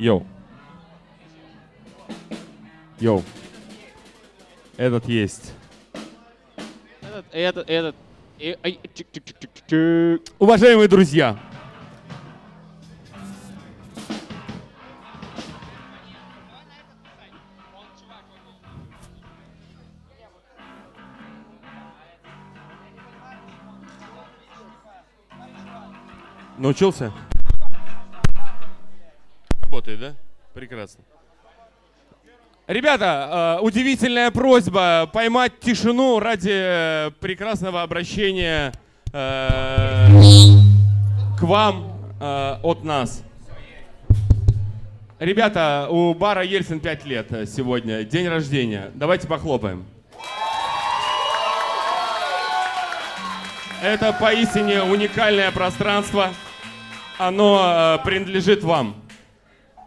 Йоу. Йоу. Этот есть. Этот, этот, этот. И- ай, чик-чик-чик-чик-чик. Уважаемые друзья, научился? Работает, да? Прекрасно. Ребята, э, удивительная просьба поймать тишину ради э, прекрасного обращения э, к вам от нас. Ребята, у бара Ельцин 5 лет сегодня, день рождения. Давайте похлопаем. Это поистине уникальное пространство. Оно принадлежит вам.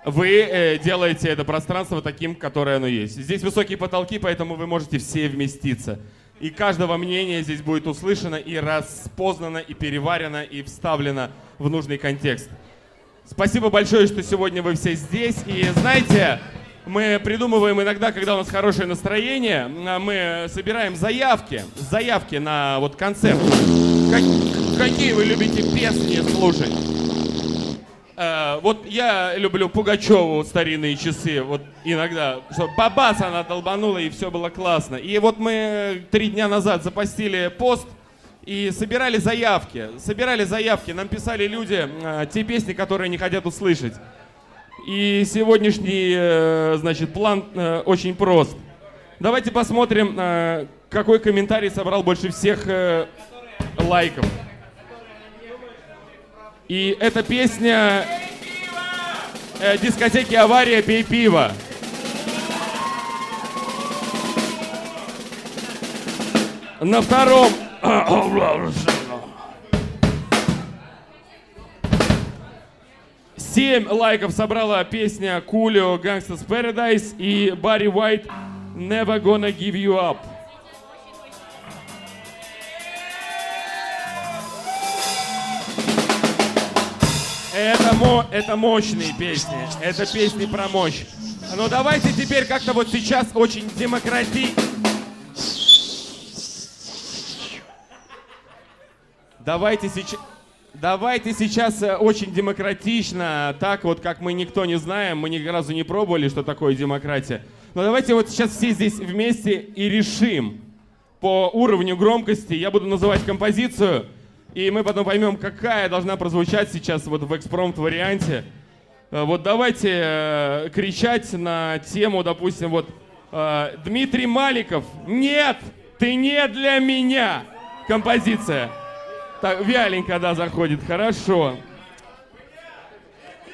Вы э, делаете это пространство таким, которое оно есть. Здесь высокие потолки, поэтому вы можете все вместиться. И каждого мнения здесь будет услышано и распознано, и переварено, и вставлено в нужный контекст. Спасибо большое, что сегодня вы все здесь. И знаете, мы придумываем иногда, когда у нас хорошее настроение, а, мы собираем заявки, заявки на вот концерт. Как- какие вы любите песни слушать? Э, вот я люблю Пугачеву старинные часы. Вот иногда, что бабац она долбанула и все было классно. И вот мы три дня назад запостили пост и собирали заявки. Собирали заявки. Нам писали люди э, те песни, которые не хотят услышать. И сегодняшний, э, значит, план очень прост. Давайте посмотрим, какой комментарий собрал больше всех лайков. И эта песня э, дискотеки «Авария, пей пиво». На втором... Семь лайков собрала песня Кулио «Gangsta's Paradise» и Барри Уайт «Never Gonna Give You Up». Это, мо- это мощные песни. Это песни про мощь. Ну давайте теперь как-то вот сейчас очень демократи... Давайте сейчас... Давайте сейчас э, очень демократично, так вот, как мы никто не знаем, мы ни разу не пробовали, что такое демократия. Но давайте вот сейчас все здесь вместе и решим по уровню громкости. Я буду называть композицию, и мы потом поймем, какая должна прозвучать сейчас вот в экспромт варианте. Э, Вот давайте э, кричать на тему, допустим, вот э, Дмитрий Маликов. Нет, ты не для меня. Композиция. Так, вяленько, да, заходит. Хорошо.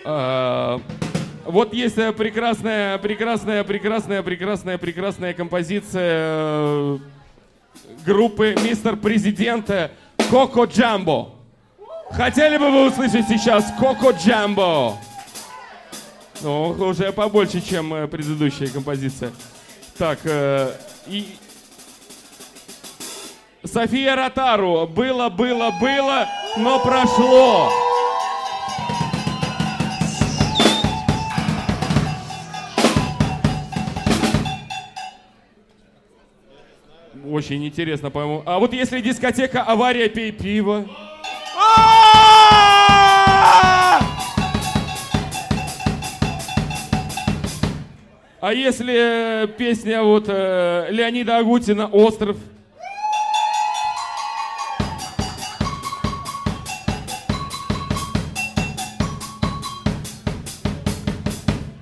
Вот есть прекрасная, прекрасная, прекрасная, прекрасная, прекрасная композиция группы Мистер Президента Коко Джамбо. Хотели бы вы услышать сейчас Коко Джамбо? Ну, уже побольше, чем э, предыдущая композиция. Так, э, и... София Ротару. Было, было, было, но прошло. Очень интересно, по-моему. А вот если дискотека «Авария, пей пиво». А! А если э, песня вот э, Леонида Агутина «Остров»?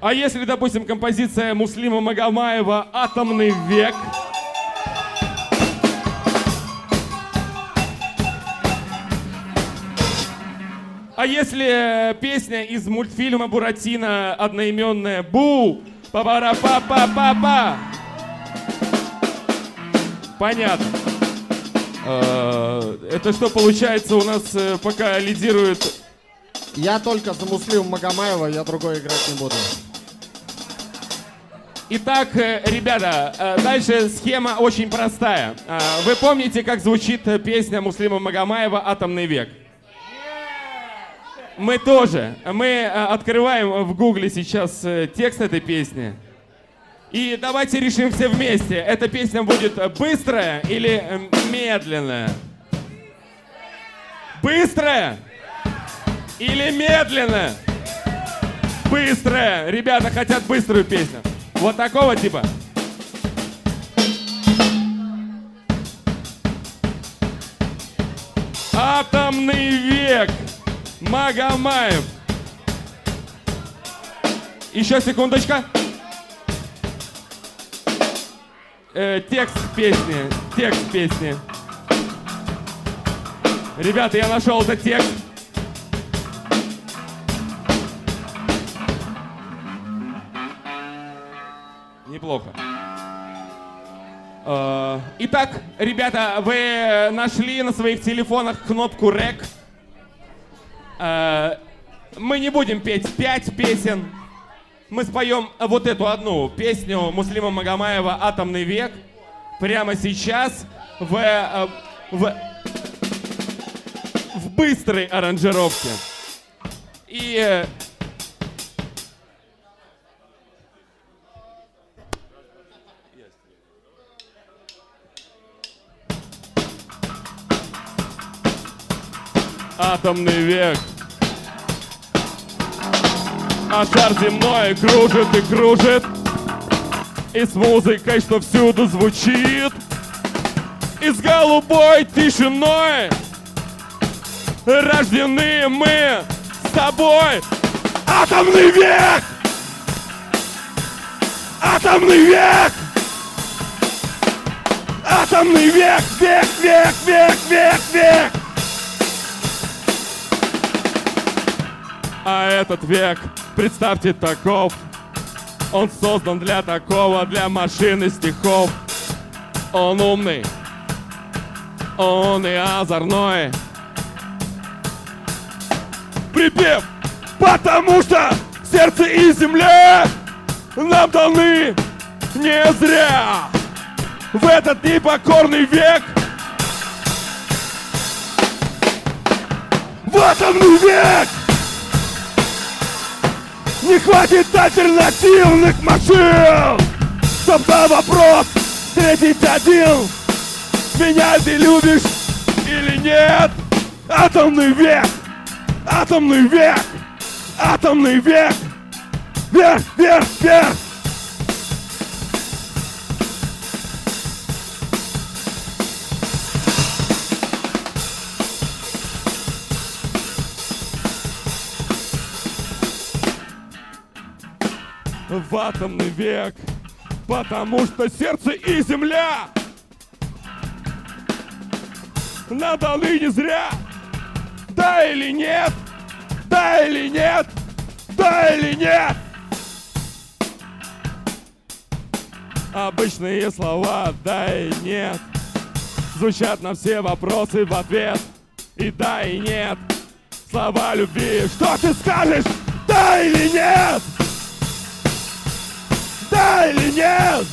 А если, допустим, композиция Муслима Магомаева «Атомный век»? А если э, песня из мультфильма Буратино одноименная «Бу», па па па па па па Понятно. Э, Это что получается у нас э, пока лидирует Я только за Муслима Магомаева, я другой играть не буду. Итак, ребята, дальше схема очень простая. Вы помните, как звучит песня Муслима Магомаева «Атомный век»? Мы тоже. Мы э, открываем в гугле сейчас э, текст этой песни. И давайте решим все вместе, эта песня будет быстрая или э, медленная? Быстрая или медленная? Быстрая. Ребята хотят быструю песню. Вот такого типа. Атомный век. Магомаев. Еще секундочка. Э, текст песни. Текст песни. Ребята, я нашел этот текст. Неплохо. Э, Итак, ребята, вы нашли на своих телефонах кнопку REC. Э, Мы не будем петь пять песен. Мы споем вот эту одну песню Муслима Магомаева «Атомный век» прямо сейчас в, э, в, в быстрой аранжировке. И атомный век. А шар земной кружит и кружит И с музыкой, что всюду звучит И с голубой тишиной Рождены мы с тобой Атомный век! Атомный век! Атомный век! Век, век, век, век, век! А этот век, представьте, таков. Он создан для такого, для машины стихов. Он умный, он и озорной. Припев, потому что сердце и земля Нам даны не зря В этот непокорный век В атомный век! Не хватит альтернативных машин Чтоб на вопрос встретить один Меня ты любишь или нет? Атомный век! Атомный век! Атомный век! Вверх, вверх, вверх! В атомный век, потому что сердце и земля даны не зря. Да или нет? Да или нет? Да или нет? Обычные слова «да» и «нет» Звучат на все вопросы в ответ И да, и нет Слова любви Что ты скажешь? Да или нет? Да или нет?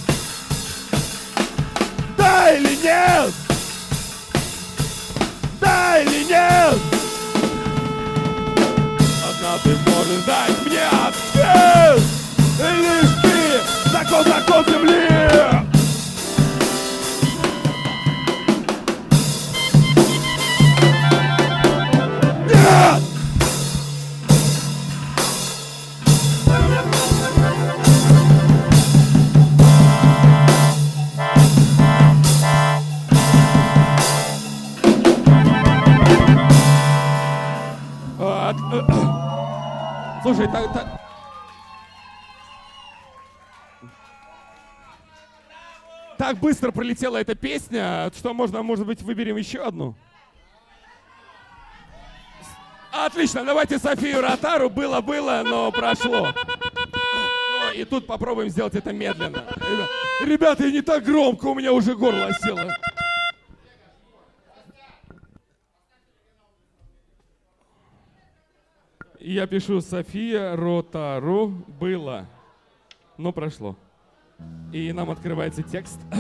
Да или нет? Да или нет? Однажды можешь дать мне ответ лишь ты, закон, закон земли так, так... Так быстро пролетела эта песня, что можно, может быть, выберем еще одну? Отлично, давайте Софию Ротару. Было-было, но прошло. Ну, и тут попробуем сделать это медленно. Ребя- Ребята, и не так громко, у меня уже горло село. Я пишу София Ротару. Было, но прошло. И нам открывается текст.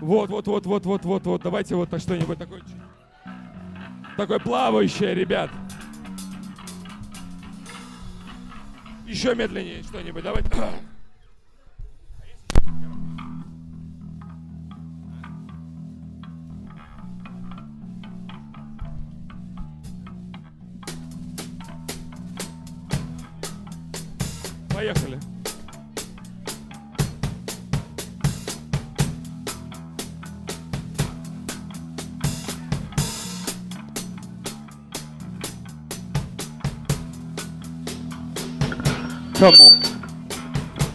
Вот, вот, вот, вот, вот, вот, вот. Давайте вот что-нибудь такое. такое плавающее, ребят. Еще медленнее что-нибудь, давайте.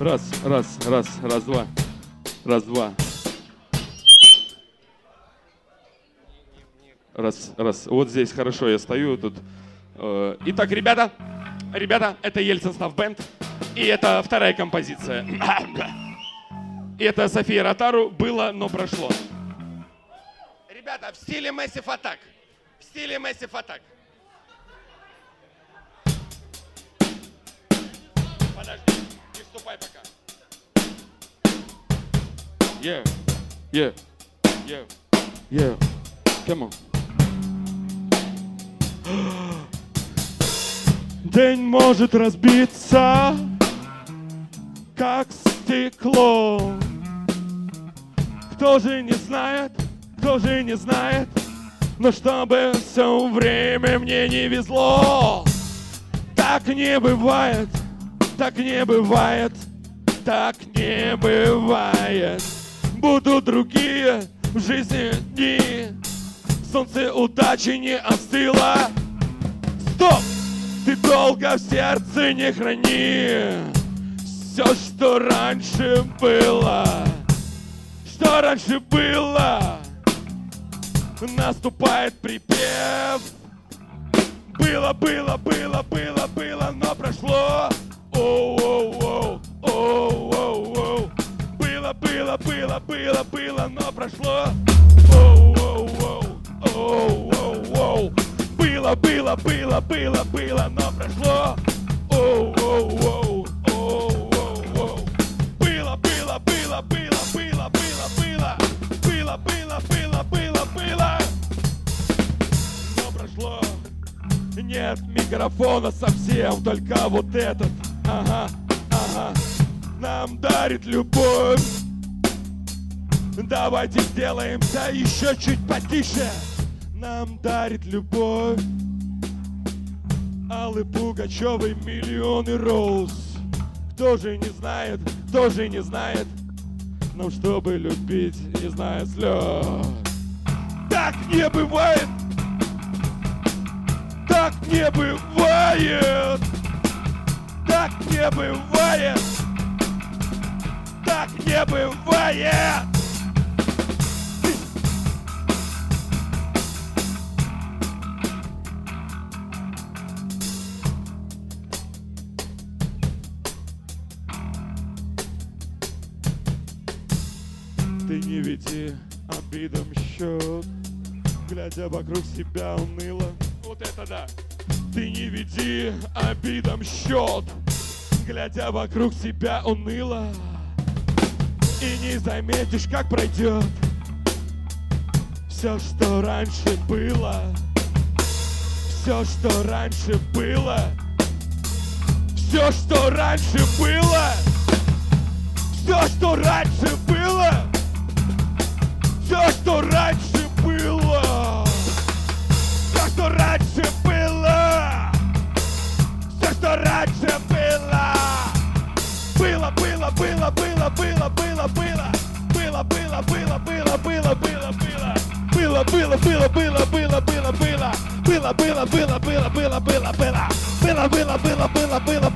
Раз, раз, раз, раз, два. Раз, два. Раз, раз. Вот здесь хорошо я стою тут. Э, Итак, ребята, ребята, это Ельцин Став Бенд. И это вторая композиция. И это София Ротару было, но прошло. Ребята, в стиле Massive Attack. В стиле Massive Attack. Yeah, yeah, yeah, yeah. Come on. День может разбиться, как стекло. Кто же не знает, кто же не знает, но чтобы все время мне не везло. Так не бывает, так не бывает, так не бывает. Будут другие в жизни дни, солнце удачи не остыло. Стоп! Ты долго в сердце не храни. Все, что раньше было. Что раньше было? Наступает припев. Было, было, было, было, было, но прошло прошло. Оу, оу, оу, оу, оу, оу. Было, было, было, было, было, но прошло. Оу, оу, оу, оу, оу, оу. Было, было, было, было, было, было. Было, было, было, было, было. Но прошло. Нет микрофона совсем, только вот этот. Ага, ага. Нам дарит любовь. Давайте сделаемся еще чуть потише. Нам дарит любовь Аллы Пугачевой миллионы роуз Кто же не знает, кто же не знает? Но чтобы любить, не зная слез. Так не бывает. Так не бывает. Так не бывает. Так не бывает глядя вокруг себя уныло. Вот это да! Ты не веди обидом счет, глядя вокруг себя уныло. И не заметишь, как пройдет все, что раньше было. Все, что раньше было. Все, что раньше было. Все, что раньше было. Все, что раньше. Все, что раньше было. Все, что раньше было. Было, было, было, было, было, было, было. Было, было, было, было, было, было, было. Было, было, было, было, было, было, было. Было, было, было, было, было, было, было. Было, было, было, было, было, было, было.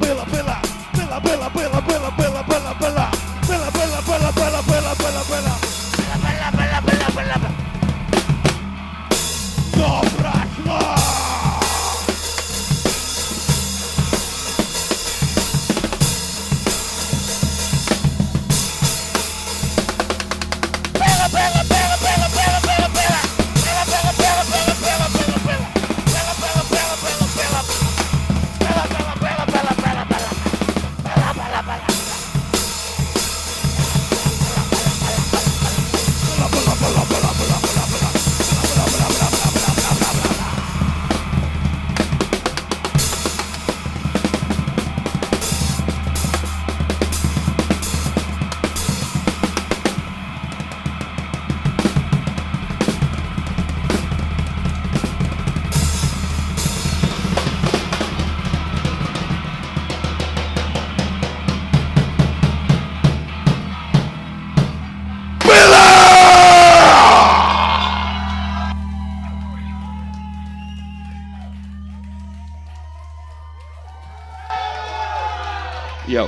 Йоу.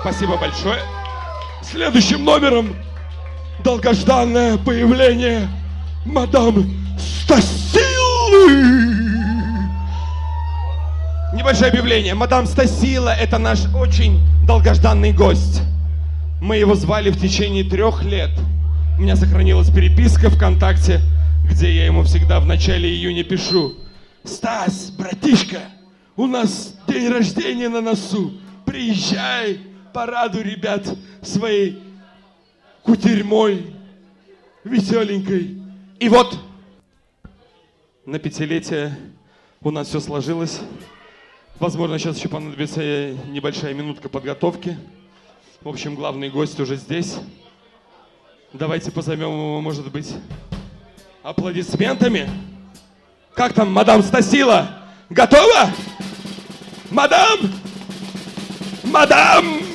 Спасибо большое. Следующим номером долгожданное появление мадам Стасилы. Небольшое объявление. Мадам Стасила – это наш очень долгожданный гость. Мы его звали в течение трех лет. У меня сохранилась переписка ВКонтакте, где я ему всегда в начале июня пишу. Стас, братишка, у нас день рождения на носу. Приезжай, порадуй ребят своей кутерьмой веселенькой. И вот на пятилетие у нас все сложилось. Возможно, сейчас еще понадобится небольшая минутка подготовки. В общем, главный гость уже здесь. Давайте позовем его, может быть, аплодисментами. Как там, мадам Стасила? Готова? Мадам! Madame!